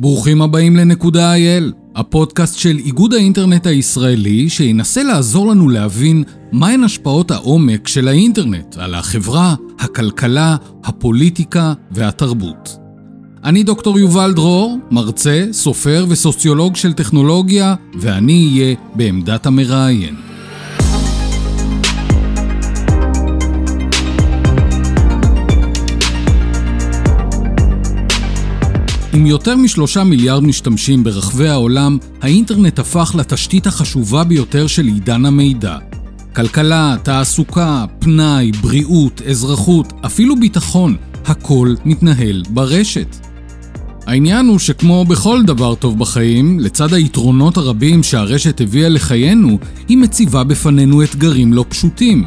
ברוכים הבאים לנקודה אייל, הפודקאסט של איגוד האינטרנט הישראלי שינסה לעזור לנו להבין מהן השפעות העומק של האינטרנט על החברה, הכלכלה, הפוליטיקה והתרבות. אני דוקטור יובל דרור, מרצה, סופר וסוציולוג של טכנולוגיה, ואני אהיה בעמדת המראיין. עם יותר משלושה מיליארד משתמשים ברחבי העולם, האינטרנט הפך לתשתית החשובה ביותר של עידן המידע. כלכלה, תעסוקה, פנאי, בריאות, אזרחות, אפילו ביטחון, הכל מתנהל ברשת. העניין הוא שכמו בכל דבר טוב בחיים, לצד היתרונות הרבים שהרשת הביאה לחיינו, היא מציבה בפנינו אתגרים לא פשוטים.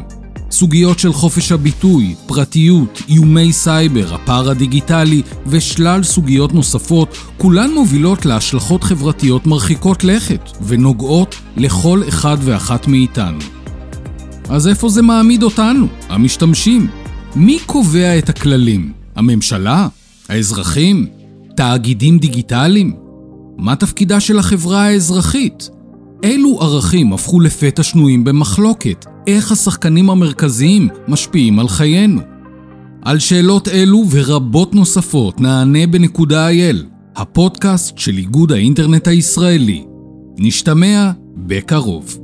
סוגיות של חופש הביטוי, פרטיות, איומי סייבר, הפער הדיגיטלי ושלל סוגיות נוספות, כולן מובילות להשלכות חברתיות מרחיקות לכת ונוגעות לכל אחד ואחת מאיתנו. אז איפה זה מעמיד אותנו, המשתמשים? מי קובע את הכללים? הממשלה? האזרחים? תאגידים דיגיטליים? מה תפקידה של החברה האזרחית? אילו ערכים הפכו לפתע שנויים במחלוקת? איך השחקנים המרכזיים משפיעים על חיינו? על שאלות אלו ורבות נוספות נענה בנקודה אייל, הפודקאסט של איגוד האינטרנט הישראלי. נשתמע בקרוב.